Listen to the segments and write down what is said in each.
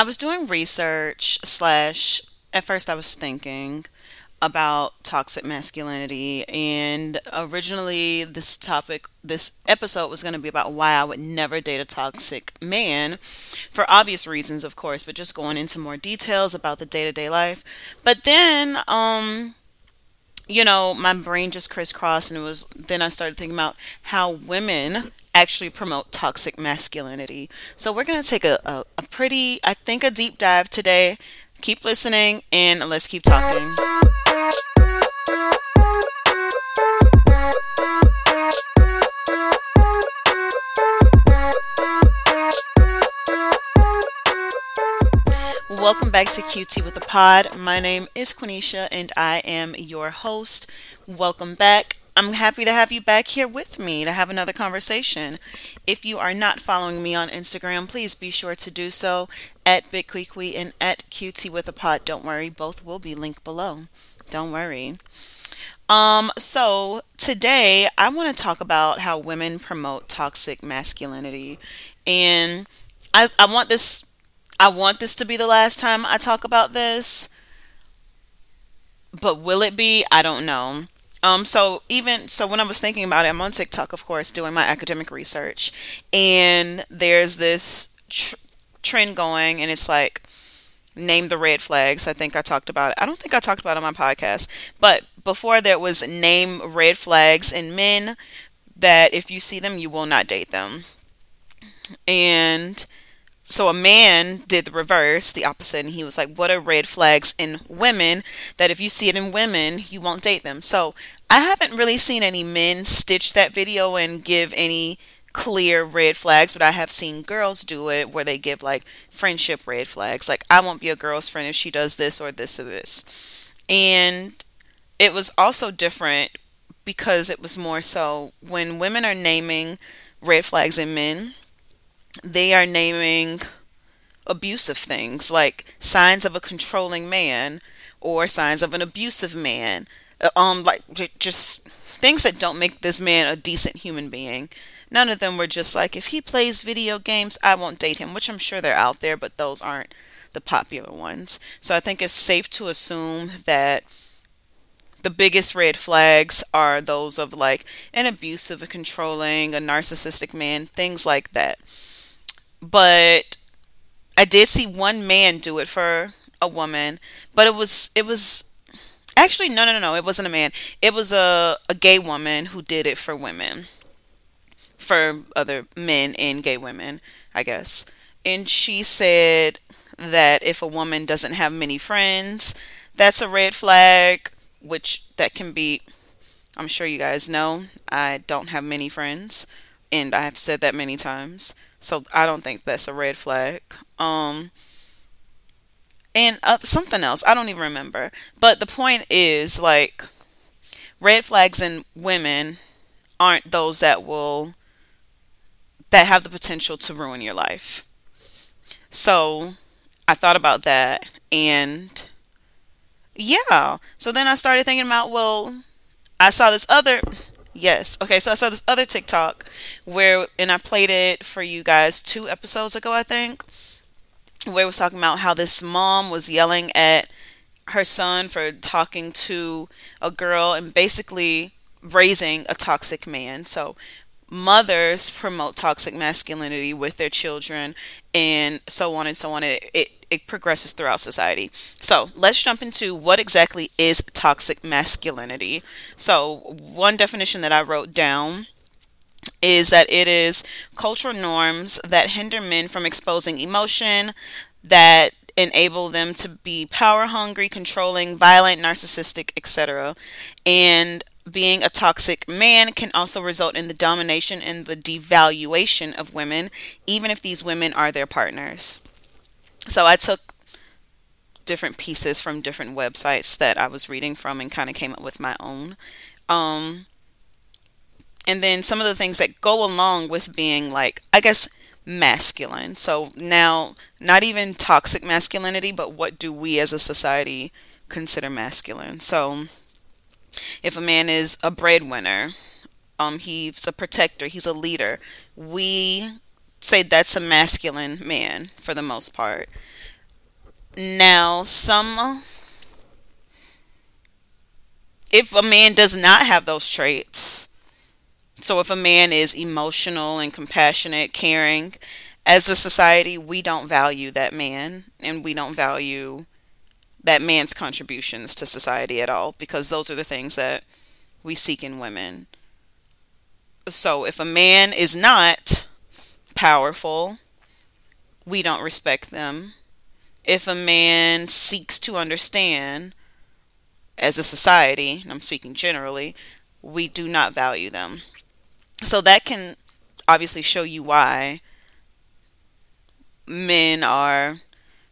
I was doing research slash at first I was thinking about toxic masculinity and originally this topic this episode was going to be about why I would never date a toxic man for obvious reasons of course but just going into more details about the day-to-day life. But then um you know my brain just crisscrossed and it was then I started thinking about how women actually promote toxic masculinity so we're going to take a, a, a pretty I think a deep dive today keep listening and let's keep talking Welcome back to QT with the Pod. My name is Quenisha and I am your host. Welcome back. I'm happy to have you back here with me to have another conversation. If you are not following me on Instagram, please be sure to do so at BigQuiqui and at QT with a Pod. Don't worry, both will be linked below. Don't worry. Um, so today I want to talk about how women promote toxic masculinity. And I, I want this I want this to be the last time I talk about this, but will it be? I don't know. Um, so even so, when I was thinking about it, I'm on TikTok, of course, doing my academic research, and there's this tr- trend going, and it's like name the red flags. I think I talked about it. I don't think I talked about it on my podcast, but before there was name red flags in men that if you see them, you will not date them, and so a man did the reverse, the opposite, and he was like, What are red flags in women that if you see it in women, you won't date them? So I haven't really seen any men stitch that video and give any clear red flags, but I have seen girls do it where they give like friendship red flags. Like, I won't be a girl's friend if she does this or this or this. And it was also different because it was more so when women are naming red flags in men they are naming abusive things like signs of a controlling man or signs of an abusive man. Uh, um like just things that don't make this man a decent human being. None of them were just like if he plays video games i won't date him which i'm sure they're out there but those aren't the popular ones. So i think it's safe to assume that the biggest red flags are those of like an abusive a controlling a narcissistic man things like that but I did see one man do it for a woman, but it was it was actually no no no no it wasn't a man. It was a a gay woman who did it for women. For other men and gay women, I guess. And she said that if a woman doesn't have many friends, that's a red flag, which that can be I'm sure you guys know I don't have many friends and I've said that many times. So I don't think that's a red flag. Um, and uh, something else, I don't even remember. But the point is, like, red flags in women aren't those that will that have the potential to ruin your life. So I thought about that and yeah. So then I started thinking about, well, I saw this other Yes. Okay, so I saw this other TikTok where, and I played it for you guys two episodes ago, I think, where it was talking about how this mom was yelling at her son for talking to a girl and basically raising a toxic man. So mothers promote toxic masculinity with their children and so on and so on. It, it, it progresses throughout society. So let's jump into what exactly is toxic masculinity. So, one definition that I wrote down is that it is cultural norms that hinder men from exposing emotion, that enable them to be power hungry, controlling, violent, narcissistic, etc. And being a toxic man can also result in the domination and the devaluation of women, even if these women are their partners. So I took different pieces from different websites that I was reading from and kind of came up with my own. Um, and then some of the things that go along with being like, I guess, masculine. So now, not even toxic masculinity, but what do we as a society consider masculine? So if a man is a breadwinner, um, he's a protector, he's a leader, we say that's a masculine man for the most part. Now, some if a man does not have those traits, so if a man is emotional and compassionate, caring, as a society, we don't value that man and we don't value that man's contributions to society at all because those are the things that we seek in women. So if a man is not powerful, we don't respect them. If a man seeks to understand as a society, and I'm speaking generally, we do not value them. So that can obviously show you why men are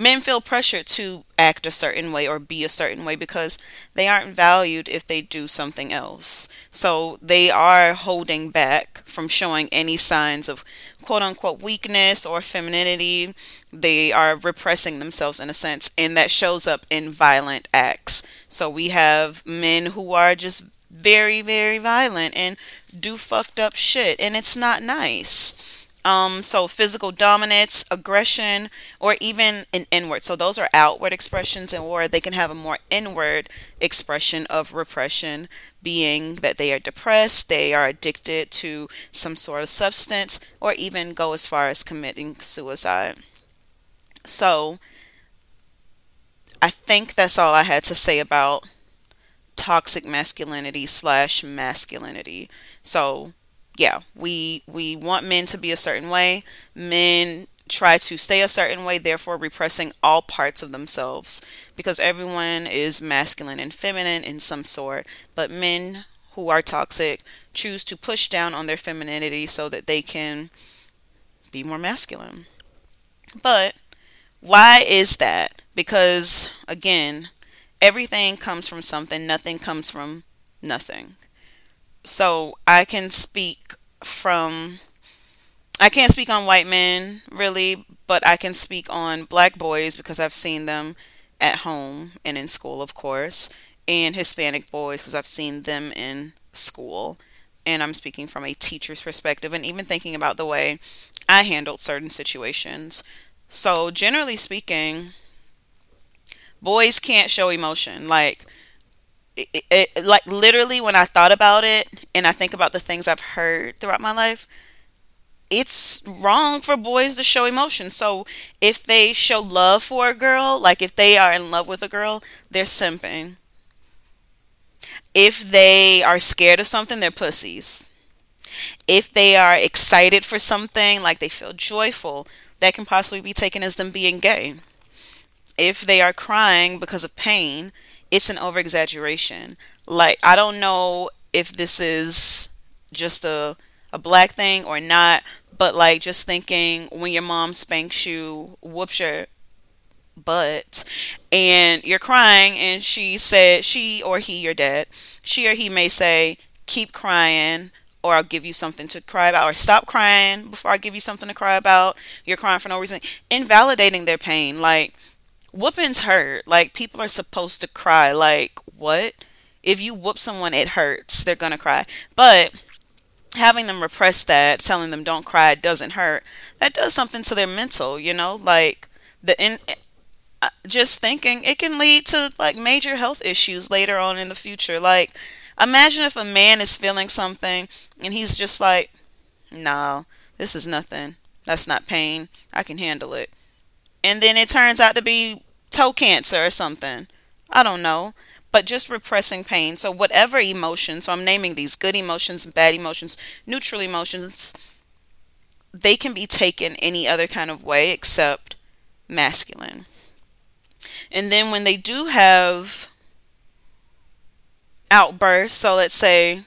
men feel pressure to act a certain way or be a certain way because they aren't valued if they do something else. So they are holding back from showing any signs of quote unquote weakness or femininity. They are repressing themselves in a sense, and that shows up in violent acts. So we have men who are just very, very violent and do fucked up shit, and it's not nice. Um, so physical dominance, aggression, or even an inward. So those are outward expressions, and or they can have a more inward expression of repression, being that they are depressed, they are addicted to some sort of substance, or even go as far as committing suicide. So I think that's all I had to say about toxic masculinity slash masculinity. So yeah, we we want men to be a certain way. Men try to stay a certain way, therefore repressing all parts of themselves because everyone is masculine and feminine in some sort. But men who are toxic choose to push down on their femininity so that they can be more masculine. But why is that? Because again, everything comes from something, nothing comes from nothing so I can speak from I can't speak on white men really, but I can speak on black boys because I've seen them at home and in school, of course, and Hispanic boys because I've seen them in school. And I'm speaking from a teacher's perspective and even thinking about the way I handled certain situations. So, generally speaking, boys can't show emotion. Like, it, it, like literally when I thought about it and I think about the things I've heard throughout my life, it's wrong for boys to show emotion. So if they show love for a girl, like if they are in love with a girl, they're simping. If they are scared of something, they're pussies. If they are excited for something, like they feel joyful, that can possibly be taken as them being gay. If they are crying because of pain, it's an over exaggeration. Like I don't know if this is just a a black thing or not, but like just thinking when your mom spanks you, whoops your butt, and you're crying, and she said she or he, your dad, she or he may say, keep crying. Or I'll give you something to cry about, or stop crying before I give you something to cry about. You're crying for no reason. Invalidating their pain. Like, whoopings hurt. Like people are supposed to cry. Like what? If you whoop someone, it hurts. They're gonna cry. But having them repress that, telling them don't cry, doesn't hurt. That does something to their mental. You know, like the in. Uh, just thinking it can lead to like major health issues later on in the future. Like, imagine if a man is feeling something and he's just like, "No, this is nothing. That's not pain. I can handle it." And then it turns out to be toe cancer or something. I don't know. But just repressing pain. So, whatever emotion, so I'm naming these good emotions, bad emotions, neutral emotions, they can be taken any other kind of way except masculine. And then when they do have outbursts, so let's say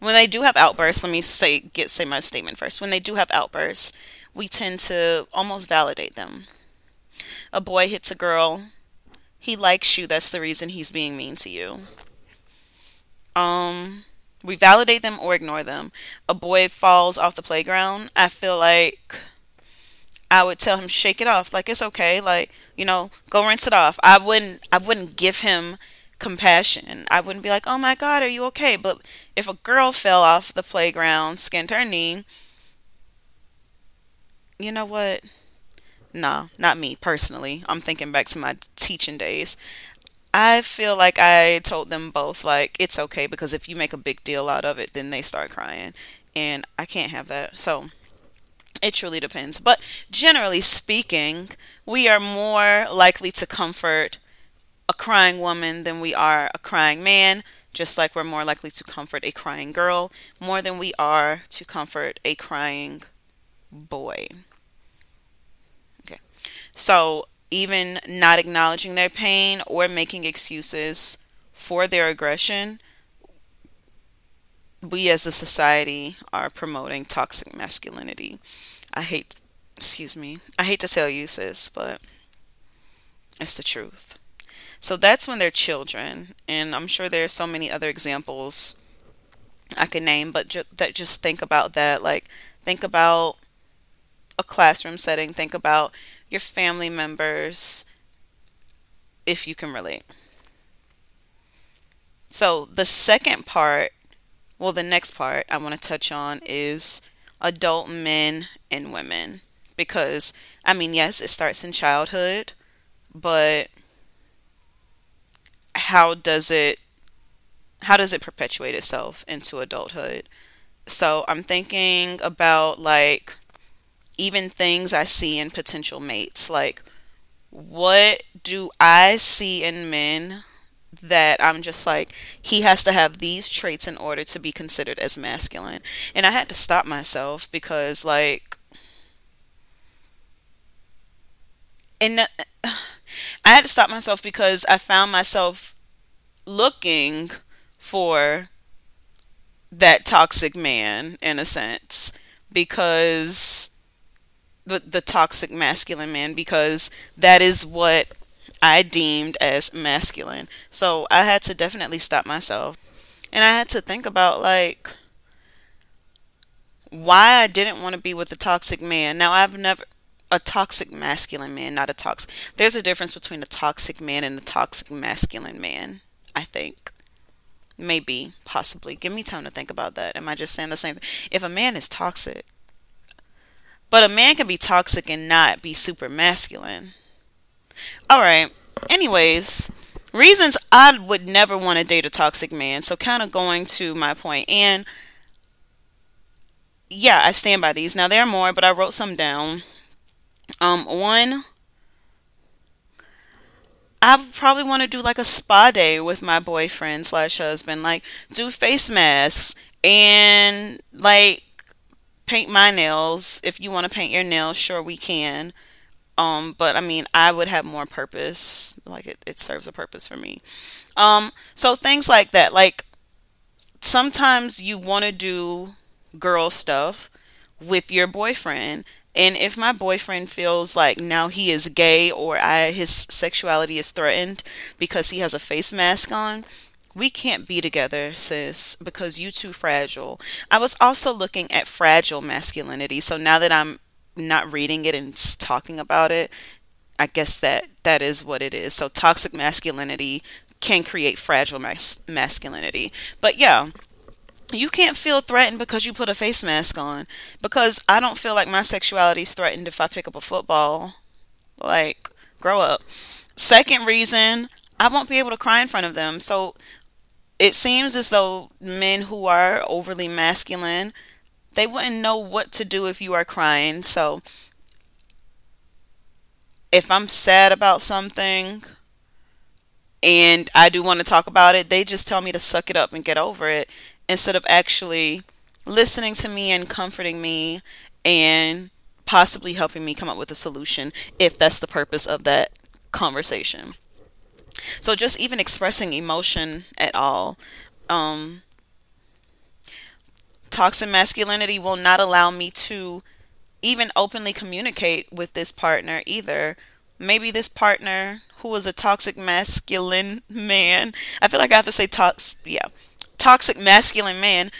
when they do have outbursts, let me say get say my statement first. When they do have outbursts, we tend to almost validate them a boy hits a girl, he likes you. That's the reason he's being mean to you. Um, we validate them or ignore them. A boy falls off the playground. I feel like I would tell him shake it off. Like it's okay. Like you know, go rinse it off. I wouldn't. I wouldn't give him compassion. I wouldn't be like, oh my god, are you okay? But if a girl fell off the playground, skinned her knee, you know what? Nah, not me personally. I'm thinking back to my teaching days. I feel like I told them both, like, it's okay because if you make a big deal out of it, then they start crying. And I can't have that. So it truly depends. But generally speaking, we are more likely to comfort a crying woman than we are a crying man, just like we're more likely to comfort a crying girl more than we are to comfort a crying boy. So, even not acknowledging their pain or making excuses for their aggression, we as a society are promoting toxic masculinity. I hate, excuse me, I hate to tell you, sis, but it's the truth. So that's when they're children, and I'm sure there's so many other examples I could name, but ju- that just think about that. Like, think about a classroom setting. Think about your family members, if you can relate. So the second part, well, the next part I want to touch on is adult men and women, because I mean, yes, it starts in childhood, but how does it how does it perpetuate itself into adulthood? So I'm thinking about like even things I see in potential mates. Like, what do I see in men that I'm just like, he has to have these traits in order to be considered as masculine? And I had to stop myself because, like, and uh, I had to stop myself because I found myself looking for that toxic man in a sense because the the toxic masculine man because that is what I deemed as masculine. So I had to definitely stop myself and I had to think about like why I didn't want to be with a toxic man. Now I've never a toxic masculine man, not a toxic. There's a difference between a toxic man and a toxic masculine man, I think. Maybe, possibly. Give me time to think about that. Am I just saying the same thing? If a man is toxic, but a man can be toxic and not be super masculine. All right. Anyways, reasons I would never want to date a toxic man. So, kind of going to my point. and yeah, I stand by these. Now there are more, but I wrote some down. Um, one, I probably want to do like a spa day with my boyfriend slash husband, like do face masks and like paint my nails. If you want to paint your nails, sure we can. Um, but I mean, I would have more purpose. Like it, it serves a purpose for me. Um, so things like that. Like sometimes you want to do girl stuff with your boyfriend. And if my boyfriend feels like now he is gay or I, his sexuality is threatened because he has a face mask on, we can't be together, sis, because you too fragile. I was also looking at fragile masculinity. So now that I'm not reading it and talking about it, I guess that that is what it is. So toxic masculinity can create fragile mas- masculinity. But yeah, you can't feel threatened because you put a face mask on. Because I don't feel like my sexuality is threatened if I pick up a football. Like, grow up. Second reason, I won't be able to cry in front of them. So it seems as though men who are overly masculine they wouldn't know what to do if you are crying. So if i'm sad about something and i do want to talk about it they just tell me to suck it up and get over it instead of actually listening to me and comforting me and possibly helping me come up with a solution if that's the purpose of that conversation so just even expressing emotion at all. Um, toxic masculinity will not allow me to even openly communicate with this partner either. Maybe this partner who is a toxic masculine man, I feel like I have to say toxic, yeah, toxic masculine man,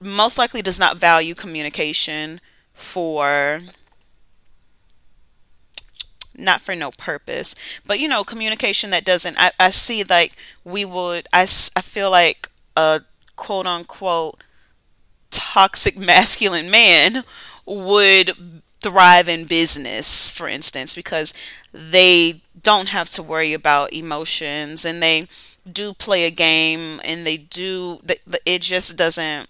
most likely does not value communication for not for no purpose. But you know communication that doesn't i, I see like we would I, I feel like a quote unquote toxic masculine man would thrive in business, for instance, because they don't have to worry about emotions and they do play a game and they do it just doesn't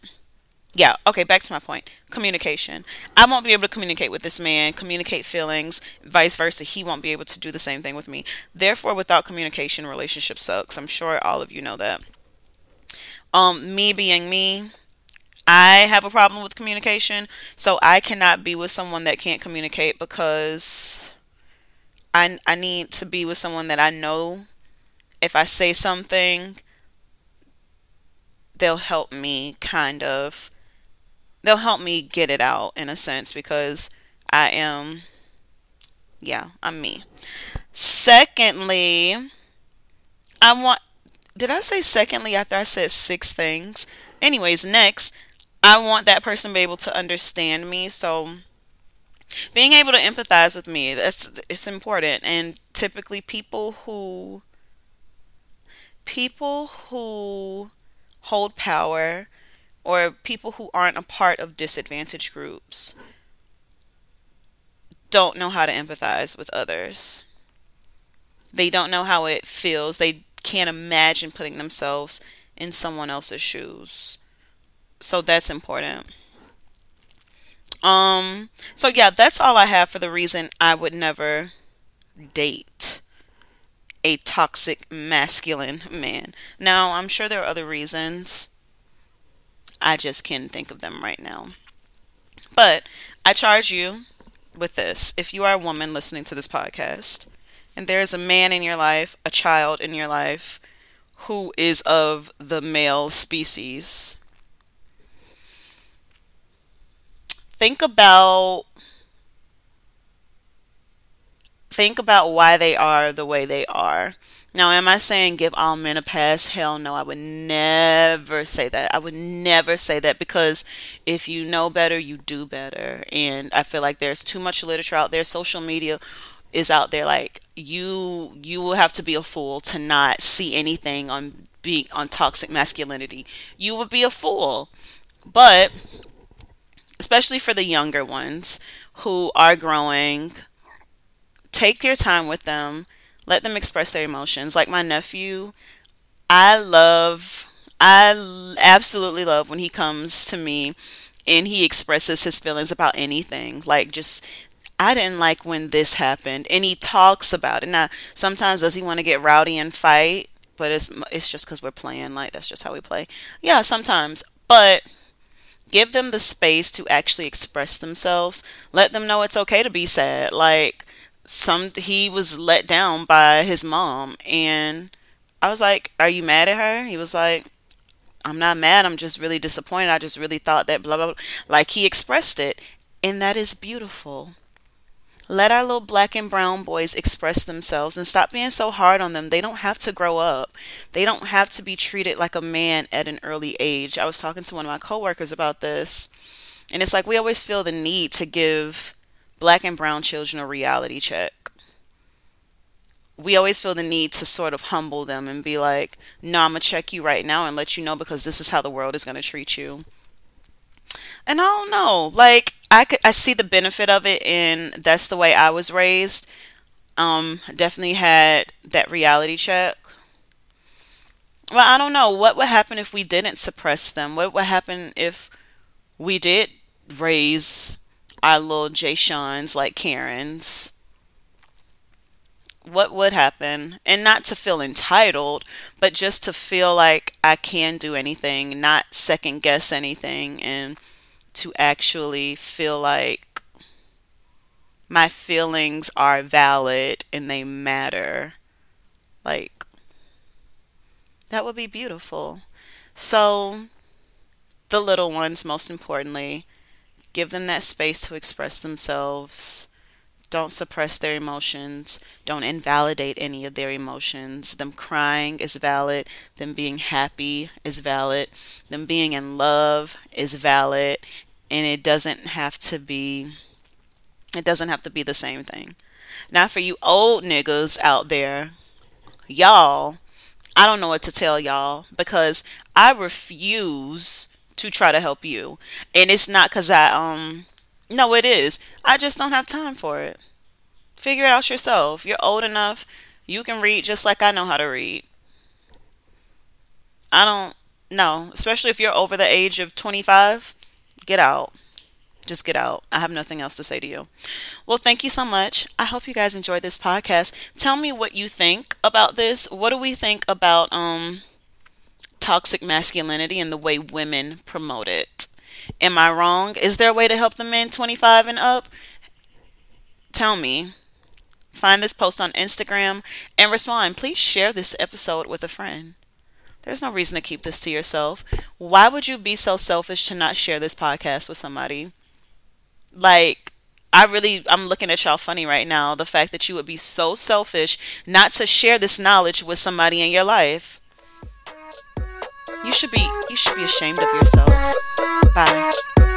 yeah okay back to my point. Communication. I won't be able to communicate with this man communicate feelings vice versa. He won't be able to do the same thing with me. Therefore without communication relationship sucks. I'm sure all of you know that. Um me being me i have a problem with communication. So i cannot be with someone that can't communicate because i i need to be with someone that i know. If I say something, they'll help me kind of they'll help me get it out in a sense because I am yeah, I'm me. Secondly, I want did I say secondly after I said six things? Anyways, next, I want that person to be able to understand me. So being able to empathize with me, that's it's important. And typically people who people who hold power or people who aren't a part of disadvantaged groups don't know how to empathize with others. They don't know how it feels. They can't imagine putting themselves in someone else's shoes. So that's important. Um so yeah, that's all I have for the reason I would never date a toxic masculine man. Now, I'm sure there are other reasons. I just can't think of them right now. But I charge you with this. If you are a woman listening to this podcast, and there is a man in your life, a child in your life, who is of the male species, think about think about why they are the way they are. Now, am I saying give all men a pass? Hell no, I would never say that. I would never say that because if you know better, you do better. And I feel like there's too much literature out there. Social media is out there like you you will have to be a fool to not see anything on being on toxic masculinity. You would be a fool. But especially for the younger ones who are growing take your time with them. Let them express their emotions. Like my nephew, I love, I absolutely love when he comes to me and he expresses his feelings about anything. Like just I didn't like when this happened, and he talks about it. Now, sometimes does he want to get rowdy and fight? But it's it's just because we're playing. Like that's just how we play. Yeah, sometimes. But give them the space to actually express themselves. Let them know it's okay to be sad. Like some he was let down by his mom and I was like, "Are you mad at her?" He was like, "I'm not mad. I'm just really disappointed. I just really thought that blah blah blah." Like he expressed it, and that is beautiful. Let our little black and brown boys express themselves and stop being so hard on them. They don't have to grow up. They don't have to be treated like a man at an early age. I was talking to one of my coworkers about this, and it's like we always feel the need to give black and brown children a reality check. We always feel the need to sort of humble them and be like, no, I'm going to check you right now and let you know because this is how the world is going to treat you. And I don't know, like I could, I see the benefit of it, and that's the way I was raised. Um, definitely had that reality check. Well, I don't know what would happen if we didn't suppress them. What would happen if we did raise our little Jay Sean's like Karen's, what would happen? And not to feel entitled, but just to feel like I can do anything, not second guess anything, and to actually feel like my feelings are valid and they matter. Like, that would be beautiful. So, the little ones, most importantly, Give them that space to express themselves. Don't suppress their emotions. Don't invalidate any of their emotions. Them crying is valid. Them being happy is valid. Them being in love is valid. And it doesn't have to be it doesn't have to be the same thing. Now for you old niggas out there, y'all, I don't know what to tell y'all because I refuse to try to help you. And it's not cuz I um No, it is. I just don't have time for it. Figure it out yourself. You're old enough. You can read just like I know how to read. I don't know, especially if you're over the age of 25, get out. Just get out. I have nothing else to say to you. Well, thank you so much. I hope you guys enjoyed this podcast. Tell me what you think about this. What do we think about um toxic masculinity and the way women promote it? Am I wrong? Is there a way to help the men 25 and up? Tell me. Find this post on Instagram and respond. Please share this episode with a friend. There's no reason to keep this to yourself. Why would you be so selfish to not share this podcast with somebody? Like, I really, I'm looking at y'all funny right now. The fact that you would be so selfish not to share this knowledge with somebody in your life. You should be, you should be ashamed of yourself. Bye.